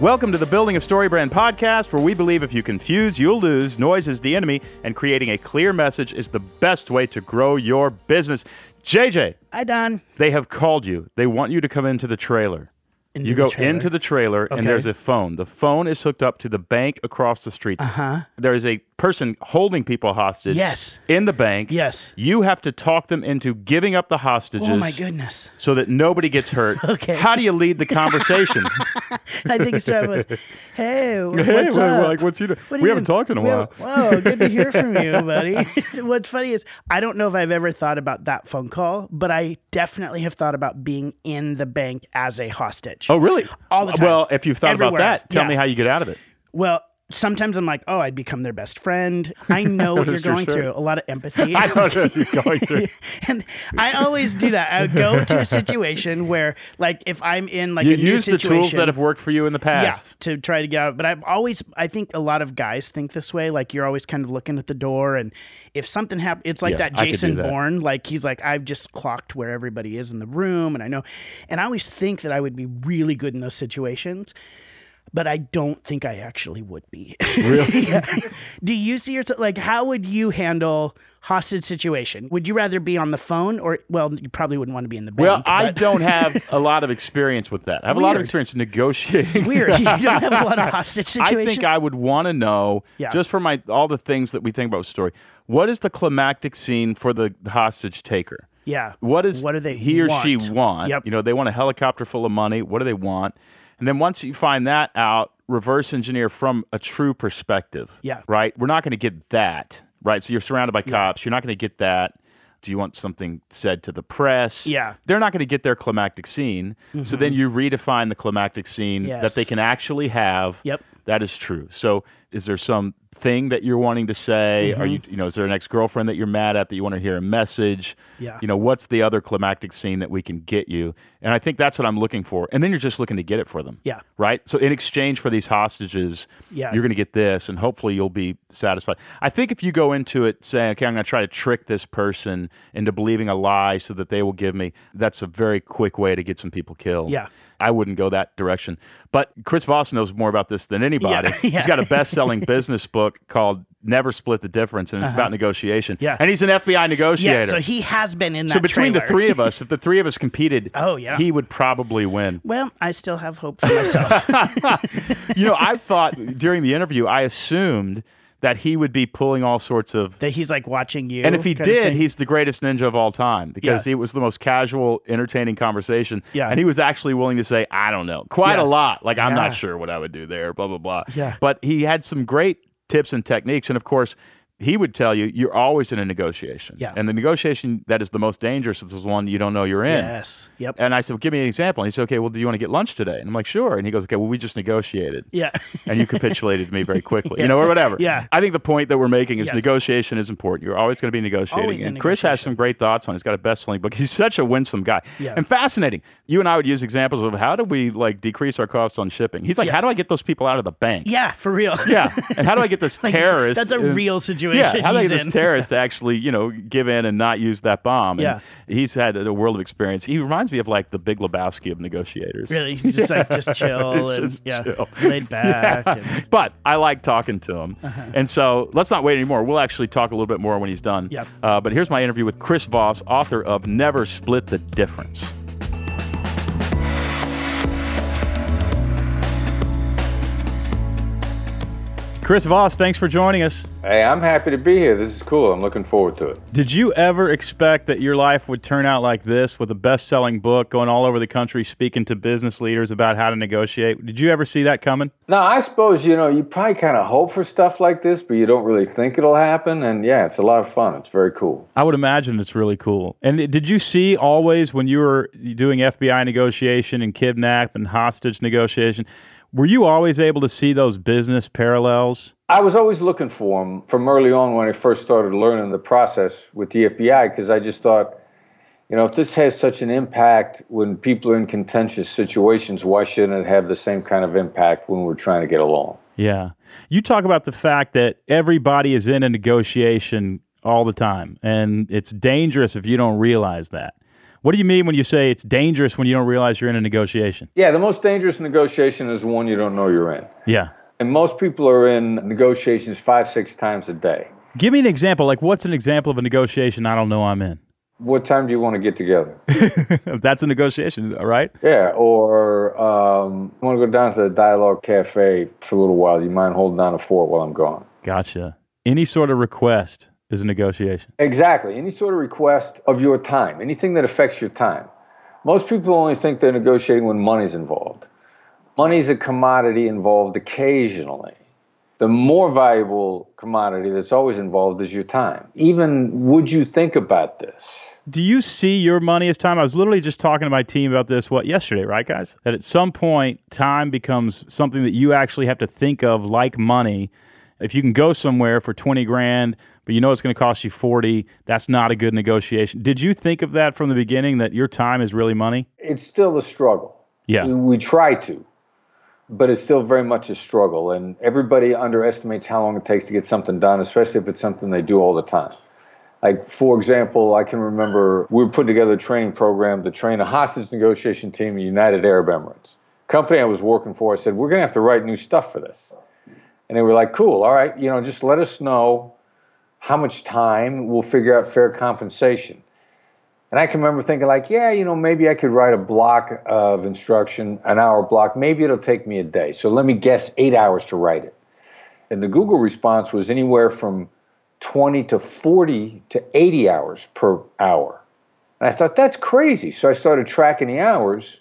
Welcome to the Building of Story Brand podcast, where we believe if you confuse, you'll lose. Noise is the enemy, and creating a clear message is the best way to grow your business. JJ, Hi, Don. they have called you. They want you to come into the trailer. Into you go trailer. into the trailer, Okay. and there's a phone. The phone is hooked up to the bank across the street. Uh Uh-huh. There is a person holding people hostage. Yes. In the bank. Yes. You have to talk them into giving up the hostages. Oh my goodness. So that nobody gets hurt. Okay. How do you lead the conversation? I think it started with, "Hey, what's Hey, up? like, what's you doing? What We haven't doing? talked in a We while." Whoa, good to hear from you, buddy. What's funny is I don't know if I've ever thought about that phone call, but I definitely have thought about being in the bank as a hostage. Oh, really? All the time. Well, if you've thought Everywhere. about that, tell Yeah. me how you get out of it. Well, sometimes I'm like, oh, I'd become their best friend. I know what you're going shirt. through. A lot of empathy. I know if you're going through. and I always do that. I would go to a situation where, like, if I'm in like You a new use the situation, tools that have worked for you in the past. Yeah, to try to get out. But I've always, I think a lot of guys think this way. Like you're always kind of looking at the door, and if something happens, it's like Yeah, that I could do Jason that. Bourne. Like he's like, I've just clocked where everybody is in the room, and I know. And I always think that I would be really good in those situations. But I don't think I actually would be. Really? Do you see yourself like how would you handle hostage situation? Would you rather be on the phone or well, you probably wouldn't want to be in the bank. Well, I but- don't have a lot of experience with that. I have a lot of experience negotiating. weird. You don't have a lot of hostage situations. I think I would want to know, Yeah. just for my all the things that we think about with story, what is the climactic scene for the hostage taker? yeah. What is What do they he or she want? want? Yep. You know, they want a helicopter full of money. What do they want? And then once you find that out, reverse engineer from a true perspective. Yeah. Right? We're not going to get that. Right? So you're surrounded by cops. You're not going to get that. Do you want something said to the press? Yeah. Mm-hmm. They're not going to get their climactic scene. So then you redefine the climactic scene that they can actually have. Yep. That is true. So is there some thing that you're wanting to say? Are mm-hmm. you you know, is there an ex-girlfriend that you're mad at that you want to hear a message? Yeah. You know, what's the other climactic scene that we can get you? And I think that's what I'm looking for. And then you're just looking to get it for them. Yeah. Right? So in exchange for these hostages, Yeah. you're going to get this and hopefully you'll be satisfied. I think if you go into it saying, "Okay, I'm going to try to trick this person into believing a lie so that they will give me," that's a very quick way to get some people killed. Yeah. I wouldn't go that direction. But Chris Voss knows more about this than anybody. Yeah, He's got a best-selling business book called Never Split the Difference, and it's about negotiation. Uh-huh. Yeah. And he's an FBI negotiator. yeah, so he has been in that So between the three of us, if the three of us competed, Oh, yeah. he would probably win. Well, I still have hope for myself. you know, I thought during the interview, I assumed that he would be pulling all sorts of that he's like watching you. And if he did, he's the greatest ninja of all time because Yeah. it was the most casual, entertaining conversation. Yeah. And he was actually willing to say, I don't know, quite Yeah. a lot. Like, I'm Yeah. not sure what I would do there, blah, blah, blah. Yeah. But he had some great tips and techniques. And of course, he would tell you, you're always in a negotiation. Yeah. And the negotiation that is the most dangerous is the one you don't know you're in. Yes. Yep. And I said, well, give me an example. And he said, okay, well, do you want to get lunch today? And I'm like, sure. And he goes, okay, well, we just negotiated yeah. and you capitulated to me very quickly, you know, or whatever. Yeah. I think the point that we're making is Yes. negotiation is important. You're always going to be negotiating. Always and Chris has some great thoughts on it. He's got a best-selling book. He's such a winsome guy Yeah. and fascinating. You and I would use examples of how do we like decrease our cost on shipping. He's like, how do I get those people out of the bank? yeah, for real. Yeah. And how do I get this Like, terrorist? That's a real situation. Yeah, how do I he's get this terrorist to actually, you know, give in and not use that bomb? And Yeah. he's had a world of experience. He reminds me of like the Big Lebowski of negotiators. Really, he's just like just chill and just yeah, chill. laid back. Yeah. And, But I like talking to him. Uh-huh. And so let's not wait anymore. We'll actually talk a little bit more when he's done. Yep. Uh, but here's my interview with Chris Voss, author of Never Split the Difference. Chris Voss, thanks for joining us. Hey, I'm happy to be here. This is cool. I'm looking forward to it. Did you ever expect that your life would turn out like this with a best selling book going all over the country speaking to business leaders about how to negotiate? Did you ever see that coming? Now, I suppose, you know, you probably kind of hope for stuff like this, but you don't really think it'll happen. And yeah, it's a lot of fun. It's very cool. I would imagine it's really cool. And did you see always when you were doing FBI negotiation and kidnap and hostage negotiation, were you always able to see those business parallels? I was always looking for them from early on when I first started learning the process with the FBI because I just thought, you know, if this has such an impact when people are in contentious situations, why shouldn't it have the same kind of impact when we're trying to get along? Yeah. You talk about the fact that everybody is in a negotiation all the time, and it's dangerous if you don't realize that. What do you mean when you say it's dangerous when you don't realize you're in a negotiation? Yeah, the most dangerous negotiation is one you don't know you're in. Yeah. And most people are in negotiations five, six times a day. Give me an example. Like, what's an example of a negotiation I don't know I'm in? What time do you want to get together? That's a negotiation, right? Yeah, or um, I want to go down to the Dialogue Cafe for a little while. You mind holding down a fort while I'm gone? Gotcha. Any sort of request is a negotiation. Exactly. Any sort of request of your time, anything that affects your time. Most people only think they're negotiating when money's involved. Money's a commodity involved occasionally. The more valuable commodity that's always involved is your time. Even would you think about this? Do you see your money as time? I was literally just talking to my team about this, what, yesterday, right, guys? That at some point, time becomes something that you actually have to think of like money. If you can go somewhere for 20 grand, but you know it's going to cost you 40, that's not a good negotiation. Did you think of that from the beginning that your time is really money? It's still a struggle. Yeah. We, try to, but it's still very much a struggle. And everybody underestimates how long it takes to get something done, especially if it's something they do all the time. Like, for example, I can remember we were putting together a training program to train a hostage negotiation team in United Arab Emirates. Company I was working for, I said, we're going to have to write new stuff for this. And they were like, cool, all right, you know, just let us know how much time, we'll figure out fair compensation. And I can remember thinking, like, yeah, you know, maybe I could write a block of instruction, an hour block. Maybe it'll take me a day. So let me guess eight hours to write it. And the Google response was anywhere from 20 to 40 to 80 hours per hour. And I thought, that's crazy. So I started tracking the hours.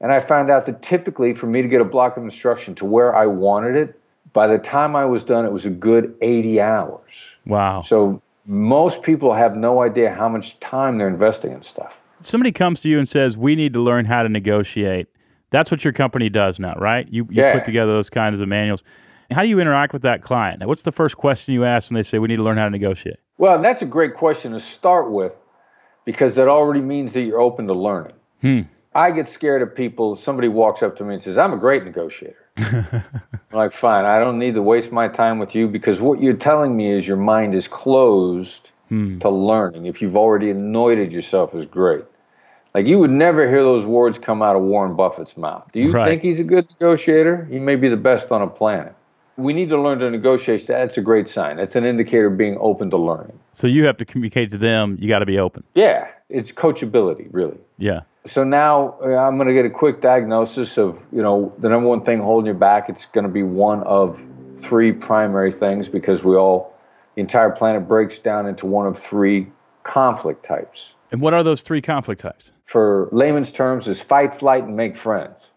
And I found out that typically for me to get a block of instruction to where I wanted it, by the time I was done, it was a good 80 hours. Wow. So most people have no idea how much time they're investing in stuff. Somebody comes to you and says, We need to learn how to negotiate. That's what your company does now, right? You, you Yeah. put together those kinds of manuals. How do you interact with that client? Now, what's the first question you ask when they say, We need to learn how to negotiate? Well, that's a great question to start with because that already means that you're open to learning. Hmm. I get scared of people. Somebody walks up to me and says, I'm a great negotiator. Like, fine, I don't need to waste my time with you because what you're telling me is your mind is closed Hmm. to learning. If you've already anointed yourself as great. Like you would never hear those words come out of Warren Buffett's mouth. Do you Right. think he's a good negotiator? He may be the best on a planet. We need to learn to negotiate. That's a great sign. That's an indicator of being open to learning. So you have to communicate to them. You got to be open. Yeah, it's coachability, really. Yeah. So now uh, I'm going to get a quick diagnosis of, you know, the number one thing holding you back. It's going to be one of three primary things because we all, the entire planet breaks down into one of three conflict types. And what are those three conflict types? For layman's terms, is fight, flight, and make friends.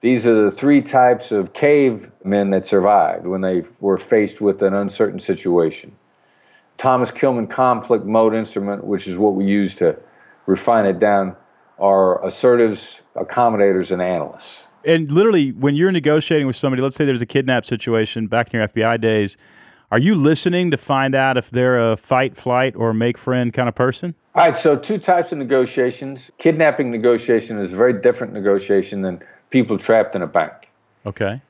These are the three types of cavemen that survived when they were faced with an uncertain situation. Thomas Kilmann conflict mode instrument, which is what we use to refine it down, are assertives, accommodators, and analysts. And literally, when you're negotiating with somebody, let's say there's a kidnap situation back in your FBI days, are you listening to find out if they're a fight, flight, or make friend kind of person? All right, so two types of negotiations. Kidnapping negotiation is a very different negotiation than people trapped in a bank. Okay.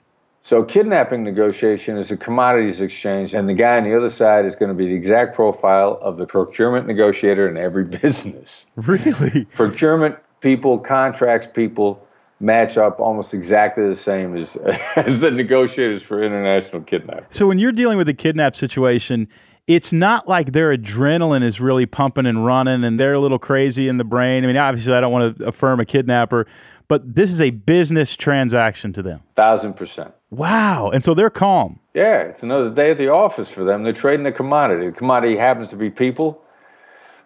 So, kidnapping negotiation is a commodities exchange, and the guy on the other side is going to be the exact profile of the procurement negotiator in every business. Really? Procurement people, contracts people match up almost exactly the same as, as the negotiators for international kidnapping. So when you're dealing with a kidnap situation, it's not like their adrenaline is really pumping and running and they're a little crazy in the brain. I mean, obviously, I don't want to affirm a kidnapper, but this is a business transaction to them. Thousand percent. Wow. And so they're calm. Yeah, it's another day at the office for them. They're trading a commodity. The commodity happens to be people.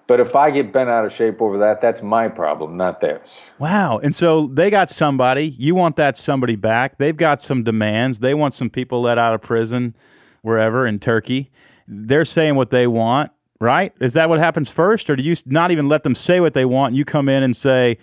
But if I get bent out of shape over that, that's my problem, not theirs. Wow. And so they got somebody. You want that somebody back. They've got some demands. They want some people let out of prison wherever in Turkey. They're saying what they want, right? Is that what happens first? Or do you not even let them say what they want? You come in and say,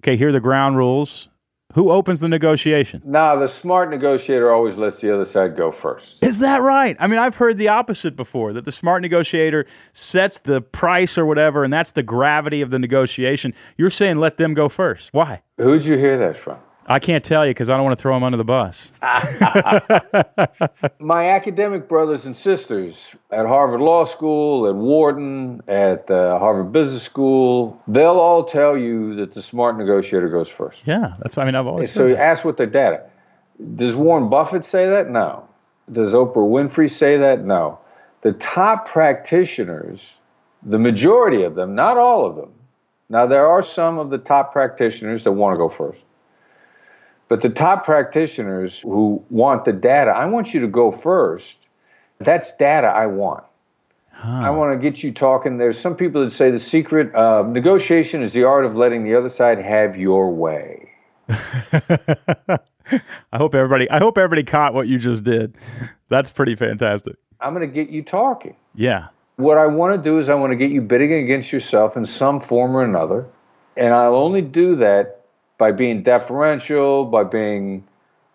okay, here are the ground rules. Who opens the negotiation? Now, the smart negotiator always lets the other side go first. Is that right? I mean, I've heard the opposite before that the smart negotiator sets the price or whatever, and that's the gravity of the negotiation. You're saying let them go first. Why? Who'd you hear that from? I can't tell you because I don't want to throw them under the bus. My academic brothers and sisters at Harvard Law School, at Wharton, at uh, Harvard Business School, they'll all tell you that the smart negotiator goes first. Yeah, that's. I mean, I've always. So you ask what their data. Does Warren Buffett say that? No. Does Oprah Winfrey say that? No. The top practitioners, the majority of them, not all of them. Now there are some of the top practitioners that want to go first. But the top practitioners who want the data, I want you to go first. That's data I want. I want to get you talking. There's some people that say the secret of negotiation is the art of letting the other side have your way. I hope everybody. I hope everybody caught what you just did. That's pretty fantastic. I'm going to get you talking. Yeah. What I want to do is I want to get you bidding against yourself in some form or another. And I'll only do that by being deferential, by being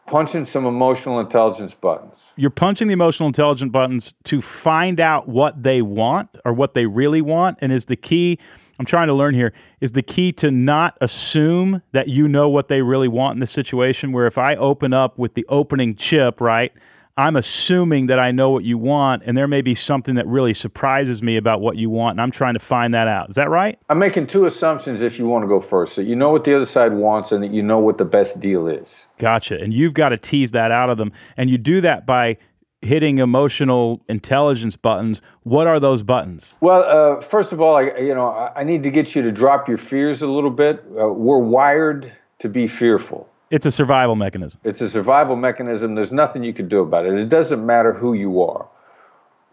punching some emotional intelligence buttons. You're punching the emotional intelligence buttons to find out what they want or what they really want. And is the key, I'm trying to learn here, is the key to not assume that you know what they really want in the situation. Where if I open up with the opening chip, right, I'm assuming that I know what you want, and there may be something that really surprises me about what you want, and I'm trying to find that out. Is that right? I'm making two assumptions if you want to go first. That you know what the other side wants and that you know what the best deal is. Gotcha. And you've got to tease that out of them. And you do that by hitting emotional intelligence buttons. What are those buttons? Well, uh, first of all, I, you know, I I need to get you to drop your fears a little bit. Uh, we're wired to be fearful. It's a survival mechanism. It's a survival mechanism. There's nothing you can do about it. It doesn't matter who you are.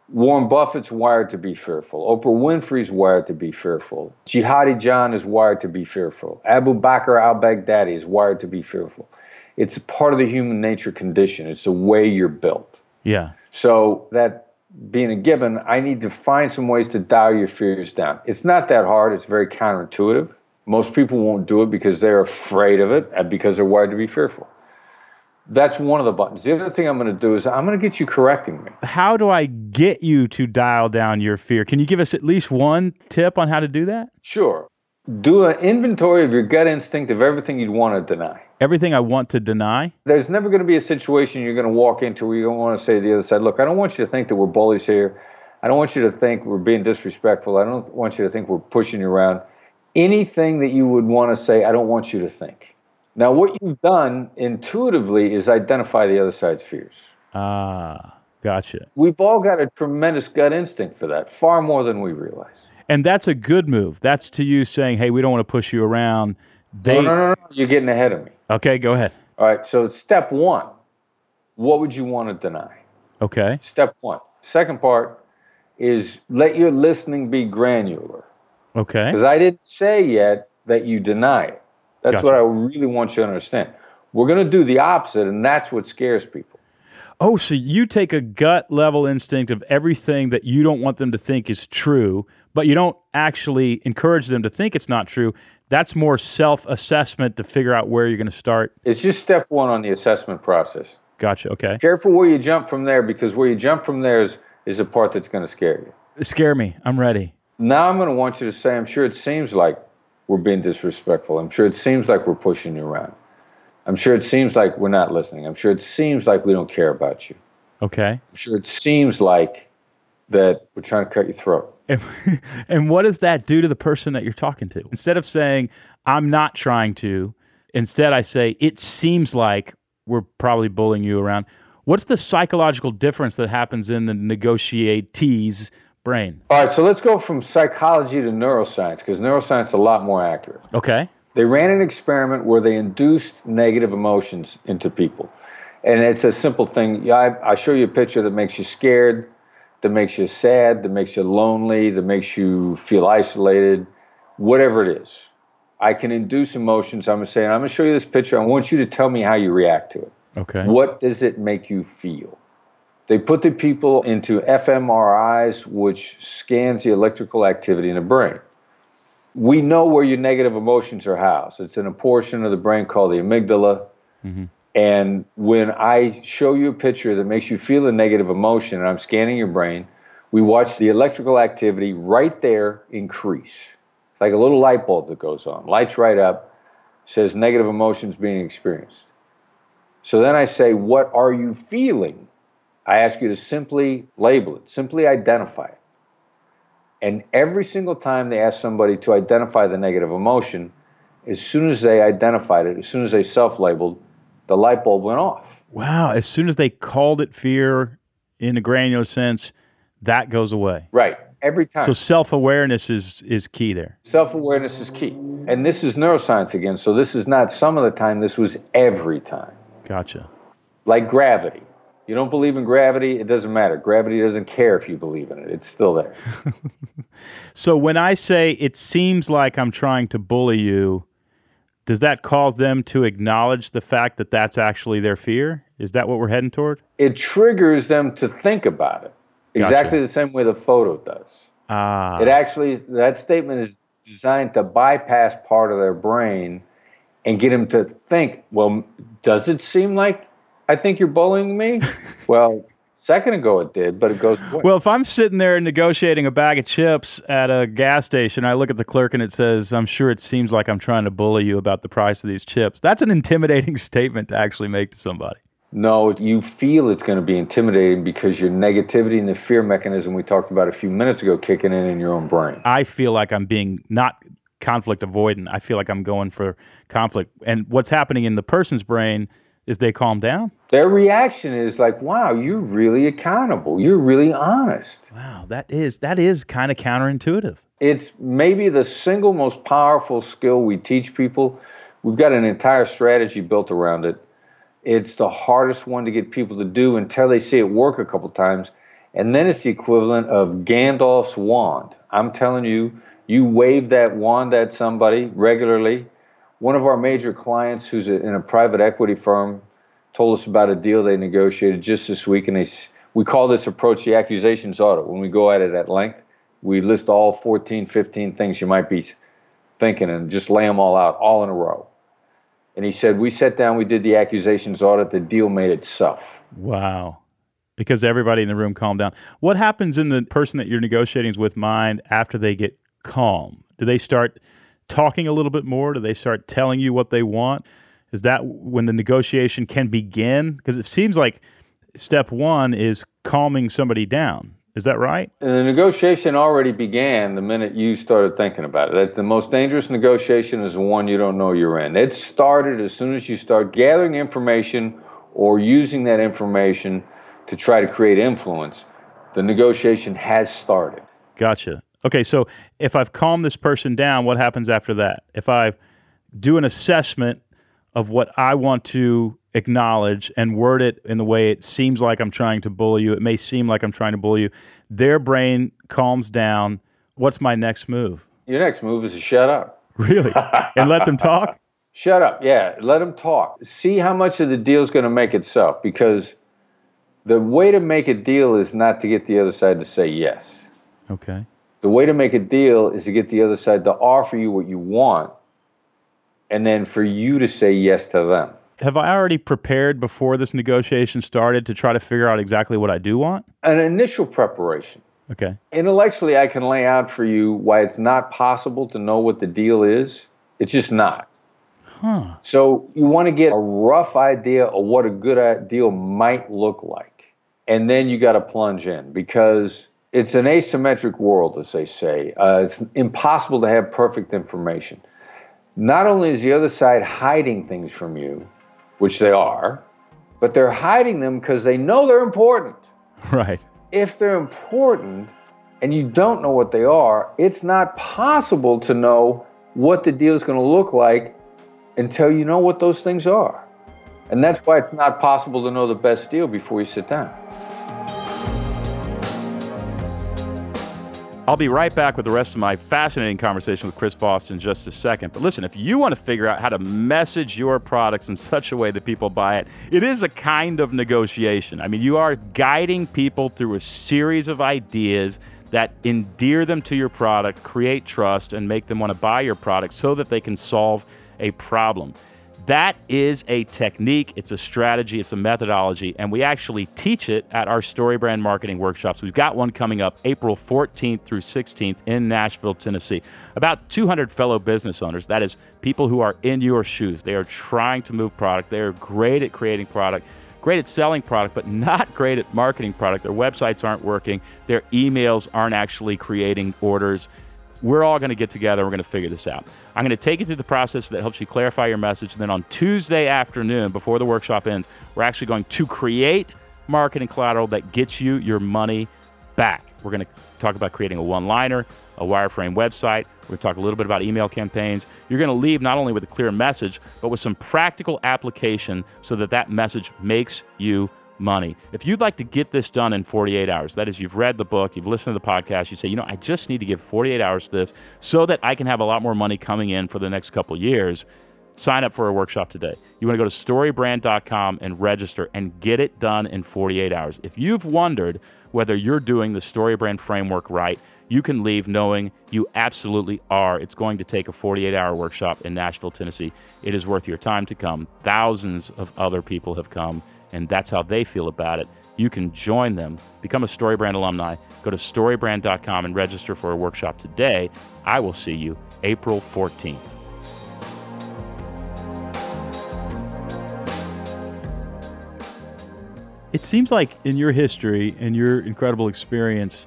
Warren Buffett's wired to be fearful. Oprah Winfrey's wired to be fearful. Jihadi John is wired to be fearful. Abu Bakr al Baghdadi is wired to be fearful. It's part of the human nature condition, it's the way you're built. Yeah. So, that being a given, I need to find some ways to dial your fears down. It's not that hard, it's very counterintuitive. Most people won't do it because they're afraid of it and because they're wired to be fearful. That's one of the buttons. The other thing I'm going to do is I'm going to get you correcting me. How do I get you to dial down your fear? Can you give us at least one tip on how to do that? Sure. Do an inventory of your gut instinct of everything you'd want to deny. Everything I want to deny? There's never going to be a situation you're going to walk into where you don't want to say to the other side, look, I don't want you to think that we're bullies here. I don't want you to think we're being disrespectful. I don't want you to think we're pushing you around. Anything that you would want to say, I don't want you to think. Now, what you've done intuitively is identify the other side's fears. Ah, gotcha. We've all got a tremendous gut instinct for that, far more than we realize. And that's a good move. That's to you saying, hey, we don't want to push you around. They, no, no, no, no, you're getting ahead of me. Okay, go ahead. All right, so step one what would you want to deny? Okay. Step one. Second part is let your listening be granular. Okay. Because I didn't say yet that you deny it. That's Gotcha. what I really want you to understand. We're going to do the opposite, and that's what scares people. Oh, so you take a gut level instinct of everything that you don't want them to think is true, but you don't actually encourage them to think it's not true. That's more self assessment to figure out where you're going to start. It's just step one on the assessment process. Gotcha. Okay. Careful where you jump from there, because where you jump from there is, is the part that's going to scare you. Scare me. I'm ready. Now I'm going to want you to say, I'm sure it seems like we're being disrespectful. I'm sure it seems like we're pushing you around. I'm sure it seems like we're not listening. I'm sure it seems like we don't care about you. Okay. I'm sure it seems like that we're trying to cut your throat. And, and what does that do to the person that you're talking to? Instead of saying, I'm not trying to, instead I say, it seems like we're probably bullying you around. What's the psychological difference that happens in the negotiatee's brain? All right, so let's go from psychology to neuroscience because neuroscience is a lot more accurate. Okay. They ran an experiment where they induced negative emotions into people. And it's a simple thing. Yeah, I, I show you a picture that makes you scared, that makes you sad, that makes you lonely, that makes you feel isolated, whatever it is. I can induce emotions. I'm going to say, I'm going to show you this picture. I want you to tell me how you react to it. Okay. What does it make you feel? They put the people into fMRIs, which scans the electrical activity in the brain. We know where your negative emotions are housed. It's in a portion of the brain called the amygdala. Mm-hmm. And when I show you a picture that makes you feel a negative emotion, and I'm scanning your brain, we watch the electrical activity right there increase. Like a little light bulb that goes on, lights right up. says negative emotions being experienced. So then I say, What are you feeling? I ask you to simply label it, simply identify it. And every single time they ask somebody to identify the negative emotion, as soon as they identified it, as soon as they self labeled, the light bulb went off. Wow. As soon as they called it fear in a granular sense, that goes away. Right. Every time. So self awareness is is key there. Self awareness is key. And this is neuroscience again. So this is not some of the time, this was every time. Gotcha. Like gravity. You don't believe in gravity, it doesn't matter. Gravity doesn't care if you believe in it, it's still there. so when I say it seems like I'm trying to bully you, does that cause them to acknowledge the fact that that's actually their fear? Is that what we're heading toward? It triggers them to think about it exactly the same way the photo does. Ah. It actually, that statement is designed to bypass part of their brain and get them to think, well, does it seem like I think you're bullying me. well, second ago it did, but it goes. Well, if I'm sitting there negotiating a bag of chips at a gas station, I look at the clerk and it says, "I'm sure it seems like I'm trying to bully you about the price of these chips." That's an intimidating statement to actually make to somebody. No, you feel it's going to be intimidating because your negativity and the fear mechanism we talked about a few minutes ago kicking in in your own brain. I feel like I'm being not conflict avoidant. I feel like I'm going for conflict. And what's happening in the person's brain is they calm down? Their reaction is like, "Wow, you're really accountable. You're really honest." Wow, that is that is kind of counterintuitive. It's maybe the single most powerful skill we teach people. We've got an entire strategy built around it. It's the hardest one to get people to do until they see it work a couple times. And then it's the equivalent of Gandalf's wand. I'm telling you, you wave that wand at somebody regularly, one of our major clients, who's in a private equity firm, told us about a deal they negotiated just this week, and they we call this approach the accusations audit. When we go at it at length, we list all 14, 15 things you might be thinking and just lay them all out, all in a row. And he said, We sat down, we did the accusations audit, the deal made itself. Wow. Because everybody in the room calmed down. What happens in the person that you're negotiating with mind after they get calm? Do they start talking a little bit more? Do they start telling you what they want? Is that when the negotiation can begin? Because it seems like step one is calming somebody down. Is that right? And the negotiation already began the minute you started thinking about it. That's the most dangerous negotiation is the one you don't know you're in. It started as soon as you start gathering information or using that information to try to create influence. The negotiation has started. Gotcha. Okay, so if I've calmed this person down, what happens after that? If I do an assessment of what I want to acknowledge and word it in the way it seems like I'm trying to bully you, it may seem like I'm trying to bully you, their brain calms down. What's my next move? Your next move is to shut up. Really? and let them talk? Shut up. Yeah, let them talk. See how much of the deal is going to make itself because the way to make a deal is not to get the other side to say yes. Okay. The way to make a deal is to get the other side to offer you what you want and then for you to say yes to them. Have I already prepared before this negotiation started to try to figure out exactly what I do want? An initial preparation. Okay. Intellectually, I can lay out for you why it's not possible to know what the deal is. It's just not. Huh. So you want to get a rough idea of what a good uh, deal might look like. And then you got to plunge in because it's an asymmetric world, as they say. Uh, it's impossible to have perfect information. Not only is the other side hiding things from you, which they are, but they're hiding them because they know they're important. Right. If they're important and you don't know what they are, it's not possible to know what the deal is going to look like until you know what those things are. And that's why it's not possible to know the best deal before you sit down. I'll be right back with the rest of my fascinating conversation with Chris Voss in just a second. But listen, if you want to figure out how to message your products in such a way that people buy it, it is a kind of negotiation. I mean, you are guiding people through a series of ideas that endear them to your product, create trust, and make them want to buy your product so that they can solve a problem. That is a technique, it's a strategy, it's a methodology, and we actually teach it at our story brand marketing workshops. We've got one coming up April 14th through 16th in Nashville, Tennessee. About 200 fellow business owners, that is, people who are in your shoes. They are trying to move product, they are great at creating product great at selling product, but not great at marketing product. Their websites aren't working, their emails aren't actually creating orders. We're all going to get together. And we're going to figure this out. I'm going to take you through the process that helps you clarify your message. And then on Tuesday afternoon, before the workshop ends, we're actually going to create marketing collateral that gets you your money back. We're going to talk about creating a one liner, a wireframe website. We're going to talk a little bit about email campaigns. You're going to leave not only with a clear message, but with some practical application so that that message makes you money. If you'd like to get this done in 48 hours, that is, you've read the book, you've listened to the podcast, you say, you know, I just need to give 48 hours to this so that I can have a lot more money coming in for the next couple years. Sign up for a workshop today. You want to go to storybrand.com and register and get it done in 48 hours. If you've wondered whether you're doing the StoryBrand framework right, you can leave knowing you absolutely are. It's going to take a 48 hour workshop in Nashville, Tennessee. It is worth your time to come. Thousands of other people have come and that's how they feel about it. You can join them, become a StoryBrand alumni, go to storybrand.com and register for a workshop today. I will see you April 14th. It seems like in your history and your incredible experience,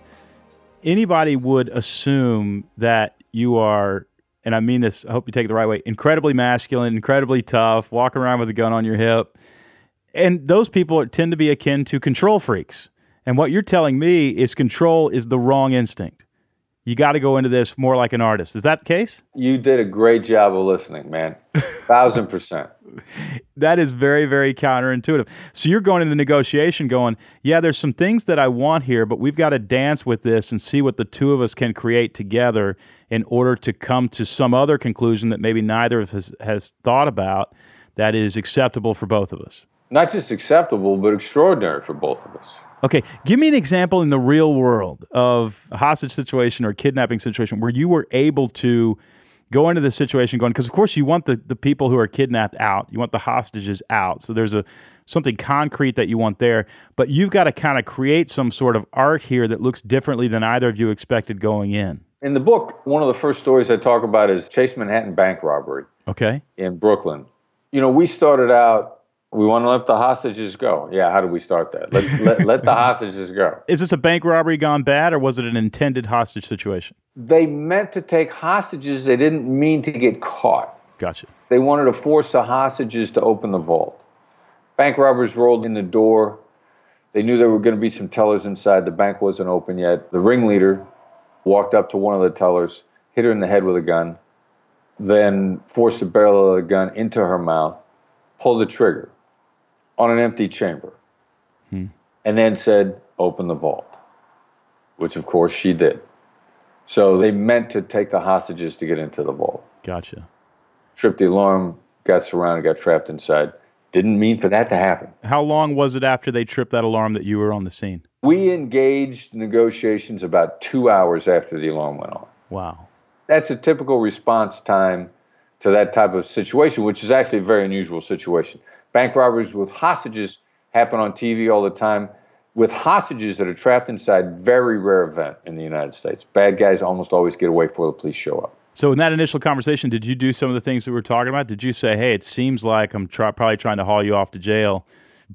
anybody would assume that you are, and I mean this, I hope you take it the right way, incredibly masculine, incredibly tough, walking around with a gun on your hip and those people tend to be akin to control freaks. And what you're telling me is control is the wrong instinct. You got to go into this more like an artist. Is that the case? You did a great job of listening, man. Thousand percent. that is very, very counterintuitive. So you're going into negotiation going, yeah, there's some things that I want here, but we've got to dance with this and see what the two of us can create together in order to come to some other conclusion that maybe neither of us has, has thought about that is acceptable for both of us not just acceptable, but extraordinary for both of us. Okay, give me an example in the real world of a hostage situation or kidnapping situation where you were able to go into the situation going because of course you want the, the people who are kidnapped out. You want the hostages out. So there's a something concrete that you want there. But you've got to kind of create some sort of art here that looks differently than either of you expected going in. In the book one of the first stories i talk about is chase manhattan bank robbery okay. in brooklyn. You know we started out we want to let the hostages go. Yeah, how do we start that? Let, let, let the hostages go. Is this a bank robbery gone bad, or was it an intended hostage situation? They meant to take hostages. They didn't mean to get caught. Gotcha. They wanted to force the hostages to open the vault. Bank robbers rolled in the door. They knew there were going to be some tellers inside. The bank wasn't open yet. The ringleader walked up to one of the tellers, hit her in the head with a gun, then forced the barrel of the gun into her mouth, pulled the trigger on an empty chamber hmm. and then said, Open the vault, which of course she did. So they meant to take the hostages to get into the vault. Gotcha. Tripped the alarm, got surrounded, got trapped inside. Didn't mean for that to happen. How long was it after they tripped that alarm that you were on the scene? We engaged negotiations about two hours after the alarm went on. Wow. That's a typical response time to that type of situation, which is actually a very unusual situation. Bank robberies with hostages happen on TV all the time. With hostages that are trapped inside, very rare event in the United States. Bad guys almost always get away before the police show up. So, in that initial conversation, did you do some of the things that we were talking about? Did you say, "Hey, it seems like I'm try- probably trying to haul you off to jail,"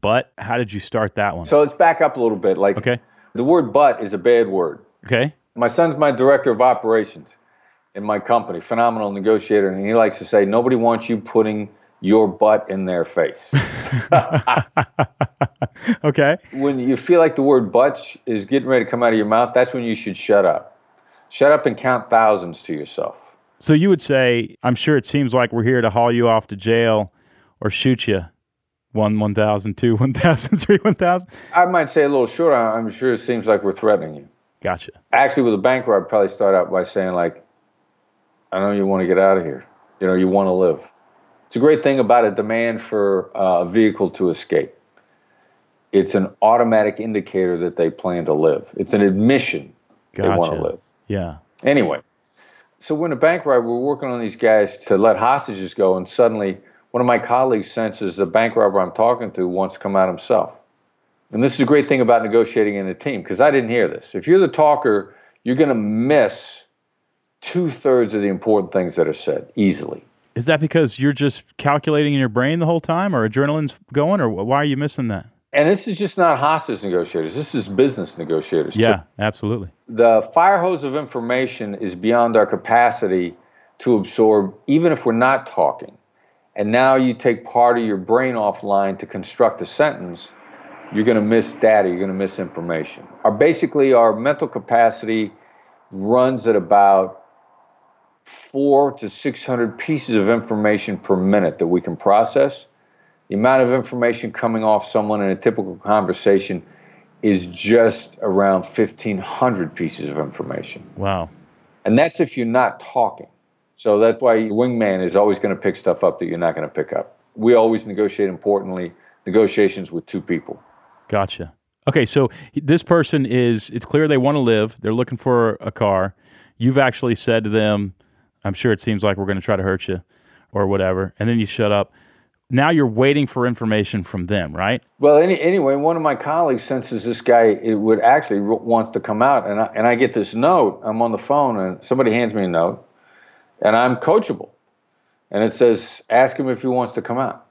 but how did you start that one? So let's back up a little bit. Like, okay, the word "but" is a bad word. Okay. My son's my director of operations in my company, phenomenal negotiator, and he likes to say, "Nobody wants you putting your butt in their face. okay. When you feel like the word butt is getting ready to come out of your mouth, that's when you should shut up. Shut up and count thousands to yourself. So you would say, I'm sure it seems like we're here to haul you off to jail or shoot you. One, one thousand, two, one thousand, three, one thousand. I might say a little short. I'm sure it seems like we're threatening you. Gotcha. Actually, with a banker, I'd probably start out by saying, like, I know you want to get out of here. You know, you want to live. It's a great thing about a demand for uh, a vehicle to escape. It's an automatic indicator that they plan to live. It's an admission gotcha. they want to live. Yeah. Anyway, so when a bank robber, we're working on these guys to let hostages go, and suddenly one of my colleagues senses the bank robber I'm talking to wants to come out himself. And this is a great thing about negotiating in a team because I didn't hear this. If you're the talker, you're going to miss two thirds of the important things that are said easily. Is that because you're just calculating in your brain the whole time, or adrenaline's going, or why are you missing that? And this is just not hostage negotiators. This is business negotiators. Yeah, too. absolutely. The fire hose of information is beyond our capacity to absorb, even if we're not talking. And now you take part of your brain offline to construct a sentence you're going to miss data, you're going to miss information. Our basically our mental capacity runs at about four to 600 pieces of information per minute that we can process. The amount of information coming off someone in a typical conversation is just around 1,500 pieces of information. Wow. And that's if you're not talking. So that's why your wingman is always going to pick stuff up that you're not going to pick up. We always negotiate importantly negotiations with two people. Gotcha. Okay, so this person is, it's clear they want to live. They're looking for a car. You've actually said to them, I'm sure it seems like we're going to try to hurt you or whatever. And then you shut up. Now you're waiting for information from them, right? Well, any, anyway, one of my colleagues senses this guy it would actually wants to come out, and I, and I get this note. I'm on the phone, and somebody hands me a note, and I'm coachable, and it says, "Ask him if he wants to come out."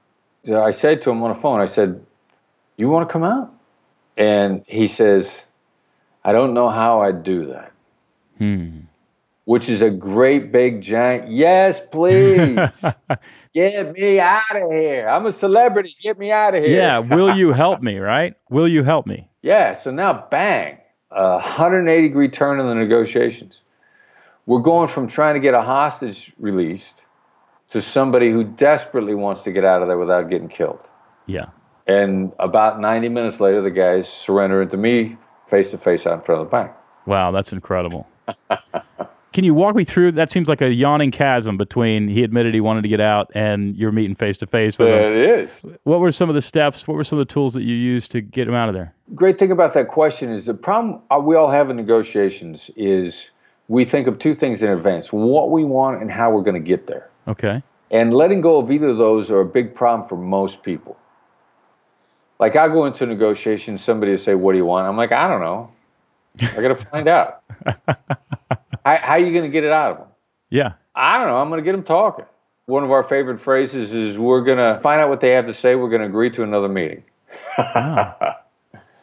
So I said to him on the phone, I said, you want to come out? And he says, I don't know how I'd do that. Hmm. Which is a great big giant, yes, please. Get me out of here. I'm a celebrity. Get me out of here. Yeah. Will you help me, right? Will you help me? Yeah. So now, bang, a 180 degree turn in the negotiations. We're going from trying to get a hostage released to somebody who desperately wants to get out of there without getting killed. Yeah. And about 90 minutes later, the guys surrendered to me face to face out in front of the bank. Wow, that's incredible. Can you walk me through? That seems like a yawning chasm between he admitted he wanted to get out and you're meeting face to face with him. It is. What were some of the steps? What were some of the tools that you used to get him out of there? Great thing about that question is the problem uh, we all have in negotiations is we think of two things in advance what we want and how we're going to get there. Okay. And letting go of either of those are a big problem for most people. Like I go into negotiations, somebody will say, "What do you want?" I'm like, "I don't know. I got to find out." how, how are you going to get it out of them? Yeah, I don't know. I'm going to get them talking. One of our favorite phrases is, "We're going to find out what they have to say. We're going to agree to another meeting." ah.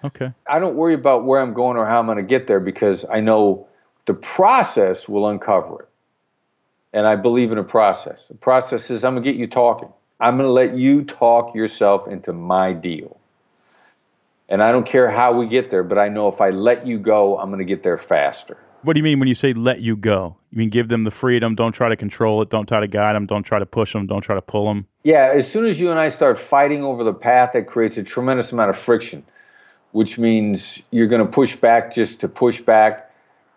Okay. I don't worry about where I'm going or how I'm going to get there because I know the process will uncover it. And I believe in a process. The process is I'm going to get you talking. I'm going to let you talk yourself into my deal. And I don't care how we get there, but I know if I let you go, I'm going to get there faster. What do you mean when you say let you go? You mean give them the freedom, don't try to control it, don't try to guide them, don't try to push them, don't try to pull them? Yeah, as soon as you and I start fighting over the path, that creates a tremendous amount of friction, which means you're going to push back just to push back.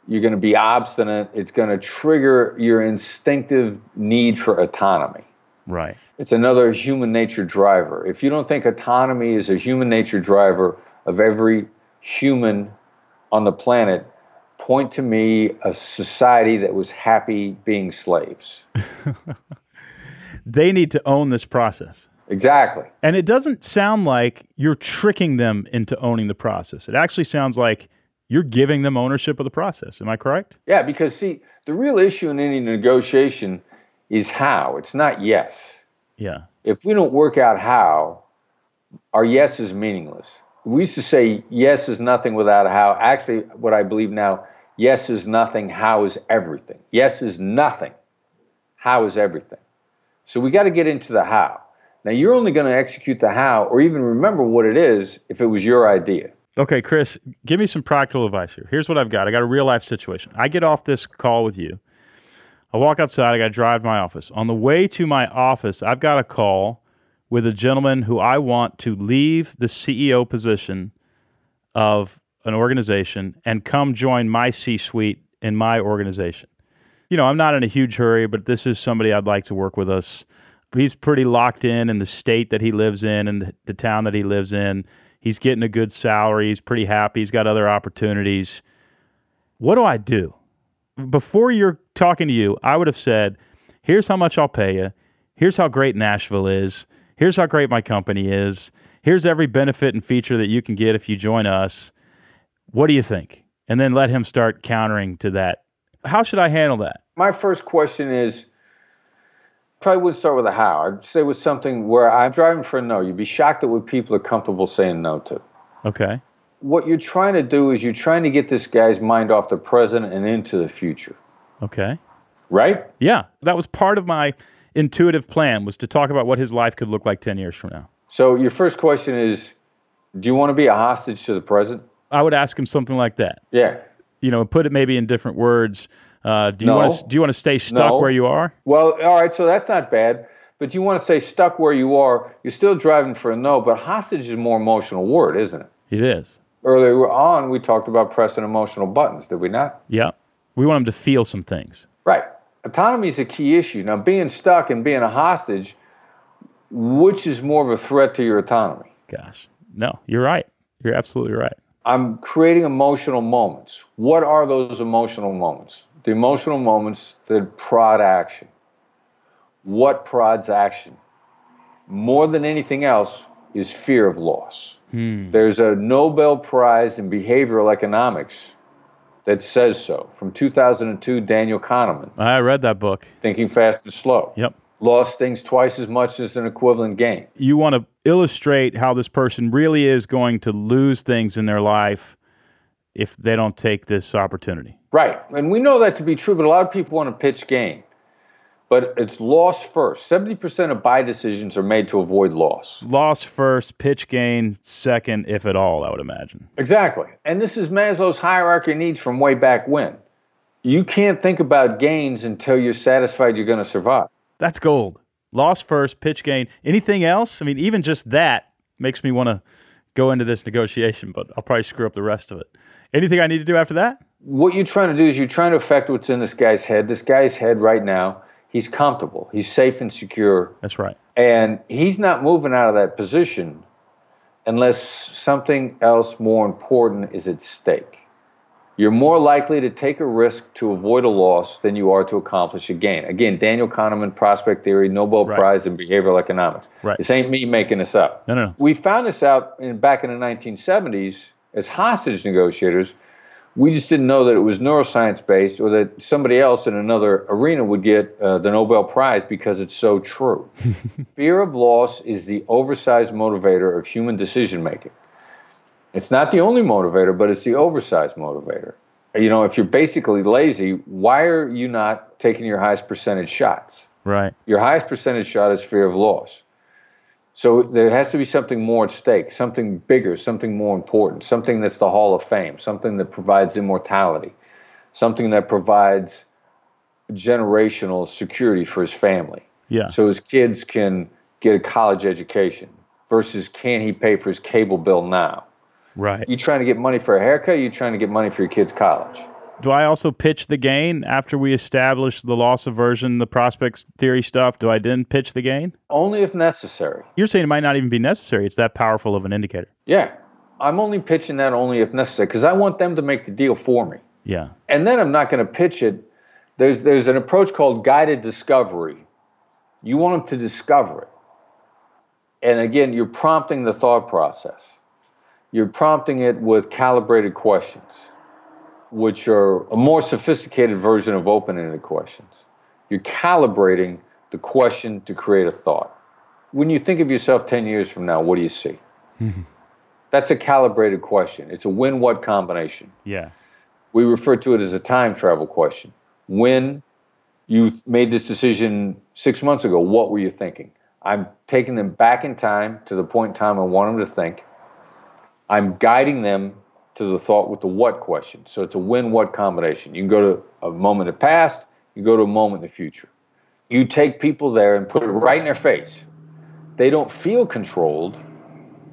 You're going to be obstinate. It's going to trigger your instinctive need for autonomy. Right. It's another human nature driver. If you don't think autonomy is a human nature driver of every human on the planet, point to me a society that was happy being slaves. they need to own this process. Exactly. And it doesn't sound like you're tricking them into owning the process. It actually sounds like you're giving them ownership of the process. Am I correct? Yeah, because see, the real issue in any negotiation is how. It's not yes. Yeah. If we don't work out how, our yes is meaningless. We used to say yes is nothing without a how. Actually, what I believe now, yes is nothing, how is everything. Yes is nothing, how is everything. So we got to get into the how. Now, you're only going to execute the how or even remember what it is if it was your idea. Okay, Chris, give me some practical advice here. Here's what I've got I got a real life situation. I get off this call with you. I walk outside, I got to drive to my office. On the way to my office, I've got a call with a gentleman who I want to leave the CEO position of an organization and come join my C suite in my organization. You know, I'm not in a huge hurry, but this is somebody I'd like to work with us. He's pretty locked in in the state that he lives in and the, the town that he lives in. He's getting a good salary. He's pretty happy. He's got other opportunities. What do I do? Before you're talking to you, I would have said, here's how much I'll pay you. Here's how great Nashville is. Here's how great my company is. Here's every benefit and feature that you can get if you join us. What do you think? And then let him start countering to that. How should I handle that? My first question is probably wouldn't start with a how. I'd say with something where I'm driving for a no. You'd be shocked at what people are comfortable saying no to. Okay. What you're trying to do is you're trying to get this guy's mind off the present and into the future. Okay. Right? Yeah. That was part of my intuitive plan was to talk about what his life could look like 10 years from now. So your first question is do you want to be a hostage to the present? I would ask him something like that. Yeah. You know, put it maybe in different words. Uh, do you No. want to do you want to stay stuck No. where you are? Well, all right, so that's not bad. But you want to say stuck where you are, you're still driving for a no, but hostage is a more emotional word, isn't it? It is. Earlier on, we talked about pressing emotional buttons, did we not? Yeah. We want them to feel some things. Right. Autonomy is a key issue. Now, being stuck and being a hostage, which is more of a threat to your autonomy? Gosh. No, you're right. You're absolutely right. I'm creating emotional moments. What are those emotional moments? The emotional moments that prod action. What prods action? More than anything else is fear of loss. Hmm. There's a Nobel Prize in behavioral economics that says so from 2002, Daniel Kahneman, I read that book. Thinking Fast and Slow. Yep. Loss things twice as much as an equivalent gain. You want to illustrate how this person really is going to lose things in their life if they don't take this opportunity. Right. And we know that to be true, but a lot of people want to pitch gain. But it's loss first. 70% of buy decisions are made to avoid loss. Loss first, pitch gain second, if at all, I would imagine. Exactly. And this is Maslow's hierarchy of needs from way back when. You can't think about gains until you're satisfied you're going to survive. That's gold. Loss first, pitch gain. Anything else? I mean, even just that makes me want to go into this negotiation, but I'll probably screw up the rest of it. Anything I need to do after that? What you're trying to do is you're trying to affect what's in this guy's head. This guy's head right now, he's comfortable, he's safe and secure. That's right. And he's not moving out of that position unless something else more important is at stake. You're more likely to take a risk to avoid a loss than you are to accomplish a gain. Again, Daniel Kahneman, prospect theory, Nobel Right. Prize in behavioral economics. Right. This ain't me making this up. No, no, no. We found this out in, back in the 1970s as hostage negotiators. We just didn't know that it was neuroscience based or that somebody else in another arena would get uh, the Nobel Prize because it's so true. Fear of loss is the oversized motivator of human decision making. It's not the only motivator, but it's the oversized motivator. You know, if you're basically lazy, why are you not taking your highest percentage shots? Right. Your highest percentage shot is fear of loss. So there has to be something more at stake, something bigger, something more important, something that's the Hall of Fame, something that provides immortality, something that provides generational security for his family. Yeah. So his kids can get a college education versus can he pay for his cable bill now? Right. You trying to get money for a haircut, you trying to get money for your kid's college. Do I also pitch the gain after we establish the loss aversion, the prospects theory stuff? Do I then pitch the gain? Only if necessary. You're saying it might not even be necessary. It's that powerful of an indicator. Yeah. I'm only pitching that only if necessary because I want them to make the deal for me. Yeah. and then I'm not going to pitch it. There's there's an approach called guided discovery. You want them to discover it, and again, you're prompting the thought process. You're prompting it with calibrated questions, which are a more sophisticated version of open-ended questions. You're calibrating the question to create a thought. When you think of yourself 10 years from now, what do you see? Mm-hmm. That's a calibrated question. It's a when-what combination Yeah. we refer to it as a time travel question. When you made this decision six months ago, what were you thinking? I'm taking them back in time to the point in time I want them to think. I'm guiding them to the thought with the what question. So it's a when what combination. You can go to a moment in the past, you go to a moment in the future. You take people there and put it right in their face. They don't feel controlled.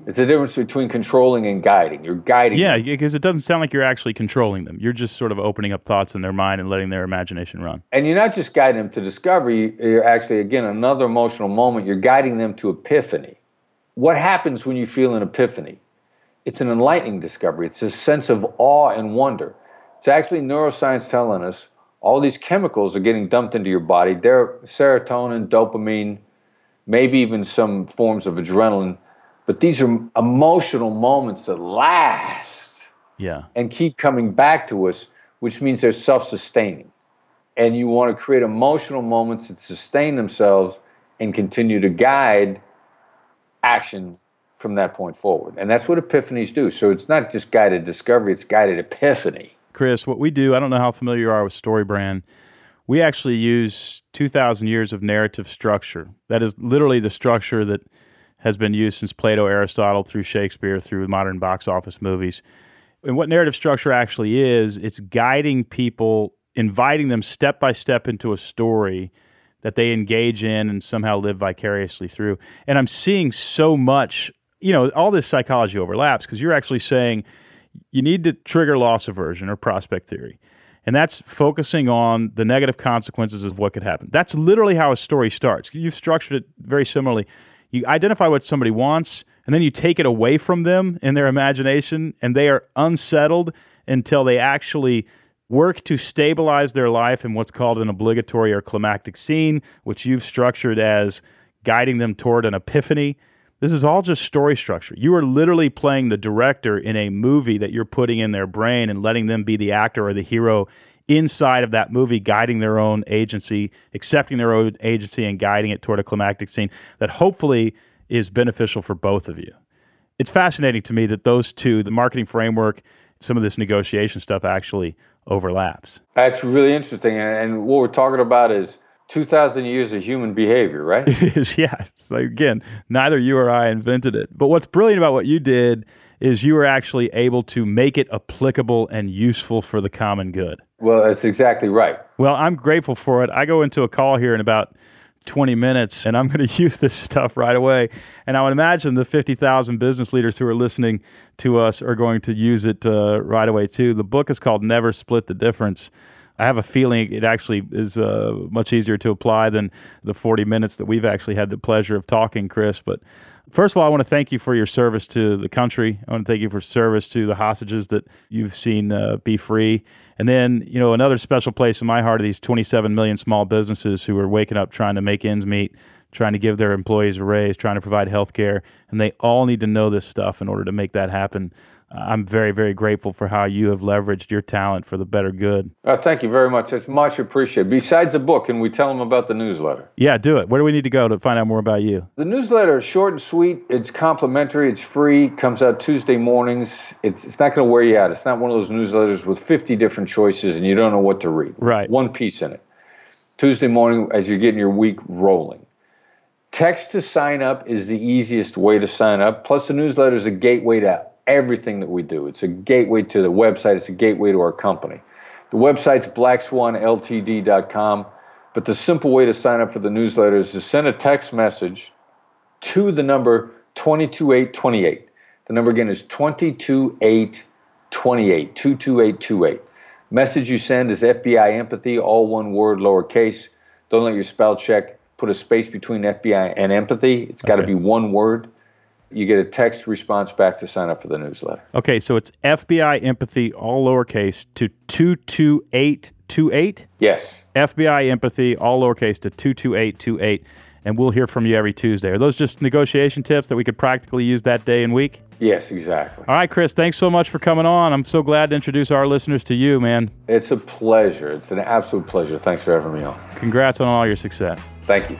It's the difference between controlling and guiding. You're guiding Yeah, them. because it doesn't sound like you're actually controlling them. You're just sort of opening up thoughts in their mind and letting their imagination run. And you're not just guiding them to discovery, you're actually, again, another emotional moment, you're guiding them to epiphany. What happens when you feel an epiphany? It's an enlightening discovery, it's a sense of awe and wonder. It's actually neuroscience telling us all these chemicals are getting dumped into your body. They're serotonin, dopamine, maybe even some forms of adrenaline. But these are emotional moments that last Yeah. and keep coming back to us, which means they're self sustaining. And you want to create emotional moments that sustain themselves and continue to guide action from that point forward. And that's what epiphanies do. So it's not just guided discovery, it's guided epiphany. Chris, what we do, I don't know how familiar you are with StoryBrand. We actually use 2,000 years of narrative structure. That is literally the structure that has been used since Plato, Aristotle, through Shakespeare, through modern box office movies. And what narrative structure actually is, it's guiding people, inviting them step by step into a story that they engage in and somehow live vicariously through. And I'm seeing so much, you know, all this psychology overlaps because you're actually saying you need to trigger loss aversion or prospect theory. And that's focusing on the negative consequences of what could happen. That's literally how a story starts. You've structured it very similarly. You identify what somebody wants, and then you take it away from them in their imagination, and they are unsettled until they actually work to stabilize their life in what's called an obligatory or climactic scene, which you've structured as guiding them toward an epiphany. This is all just story structure. You are literally playing the director in a movie that you're putting in their brain and letting them be the actor or the hero inside of that movie, guiding their own agency, accepting their own agency, and guiding it toward a climactic scene that hopefully is beneficial for both of you. It's fascinating to me that those two, the marketing framework, some of this negotiation stuff actually overlaps. That's really interesting. And, what we're talking about is 2,000 years of human behavior, right? It is, yeah. So again, neither you or I invented it. But what's brilliant about what you did is you were actually able to make it applicable and useful for the common good. well, that's exactly right. Well, I'm grateful for it. I go into a call here in about 20 minutes and I'm going to use this stuff right away. And I would imagine the 50,000 business leaders who are listening to us are going to use it uh, right away too. The book is called Never Split the Difference. I have a feeling it actually is uh, much easier to apply than the 40 minutes that we've actually had the pleasure of talking, Chris. But first of all, I want to thank you for your service to the country. I want to thank you for service to the hostages that you've seen uh, be free. And then, you know, another special place in my heart are these 27 million small businesses who are waking up trying to make ends meet, trying to give their employees a raise, trying to provide health care. And they all need to know this stuff in order to make that happen. I'm very, very grateful for how you have leveraged your talent for the better good. Uh, thank you very much. It's much appreciated. Besides the book, can we tell them about the newsletter? Yeah, do it. Where do we need to go to find out more about you? The newsletter is short and sweet. It's complimentary. It's free. Comes out Tuesday mornings. It's, it's not going to wear you out. It's not one of those newsletters with 50 different choices and you don't know what to read. Right. One piece in it. Tuesday morning as you're getting your week rolling. Text to sign up is the easiest way to sign up. Plus, the newsletter is a gateway to everything that we do. It's a gateway to the website, it's a gateway to our company. The website's blackswanltd.com, but the simple way to sign up for the newsletter is to send a text message to the number 22828. The number again is 22828, 22828. Message you send is FBI empathy, all one word, lowercase. Don't let your spell check put a space between FBI and empathy. It's got to Okay. be one word. You get a text response back to sign up for the newsletter. Okay, so it's FBI empathy, all lowercase, to 22828. Yes. FBI empathy, all lowercase, to 22828. And we'll hear from you every Tuesday. Are those just negotiation tips that we could practically use that day and week? Yes, exactly. All right, Chris, thanks so much for coming on. I'm so glad to introduce our listeners to you, man. It's a pleasure. It's an absolute pleasure. Thanks for having me on. Congrats on all your success. Thank you.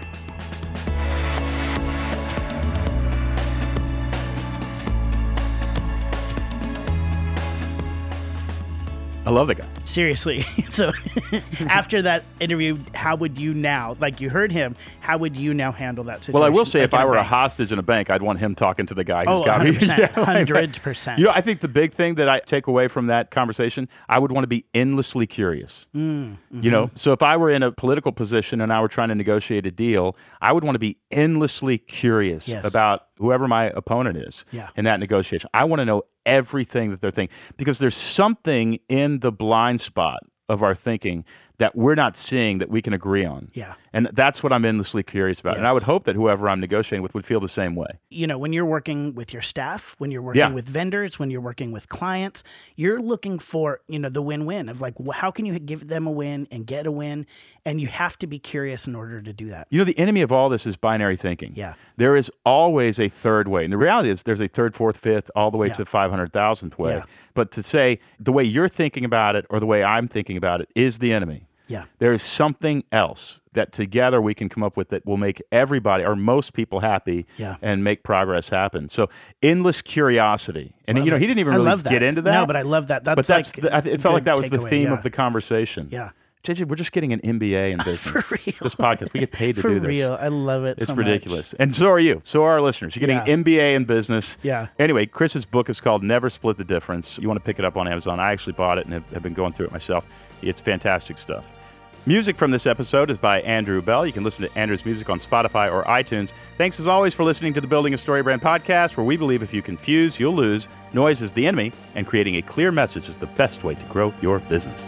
I love the guy. Seriously. So after that interview, how would you now, like you heard him, how would you now handle that situation? Well, I will say, like if I were a bank? hostage in a bank, I'd want him talking to the guy who's Oh, got me. 100%, Yeah, like, 100%. You know, I think the big thing that I take away from that conversation, I would want to be endlessly curious. Mm, You know, mm-hmm. so if I were in a political position and I were trying to negotiate a deal, I would want to be endlessly curious Yes. about whoever my opponent is Yeah. in that negotiation. I want to know everything that they're thinking because there's something in the blind spot of our thinking that we're not seeing that we can agree on. Yeah. And that's what I'm endlessly curious about. And I would hope that whoever I'm negotiating with would feel the same way. you know, when you're working with your staff, when you're working Yeah. with vendors, when you're working with clients, you're looking for, you know, the win-win of like, how can you give them a win and get a win? And you have to be curious in order to do that. You know, the enemy of all this is binary thinking. Yeah. There is always a third way. And the reality is there's a third, fourth, fifth, all the way Yeah. to the 500,000th way. Yeah. But to say the way you're thinking about it or the way I'm thinking about it is the enemy. Yeah. There is something else that together we can come up with that will make everybody or most people happy Yeah. and make progress happen. So endless curiosity. And you know, he didn't even really love get into that. No, but I love that. That's but that's like the, it felt like that was the takeaway, theme yeah. of the conversation. Yeah. JJ, we're just getting an MBA in business. real. This podcast, we get paid to For do this. real. I love it. It's so much. ridiculous. And so are you. So are our listeners. You're getting Yeah. MBA in business. Yeah. Anyway, Chris's book is called Never Split the Difference. You want to pick it up on Amazon. I actually bought it and have, have been going through it myself. It's fantastic stuff. Music from this episode is by Andrew Bell. You can listen to Andrew's music on Spotify or iTunes. Thanks as always for listening to the Building a Story Brand podcast, where we believe if you confuse, you'll lose. Noise is the enemy, and creating a clear message is the best way to grow your business.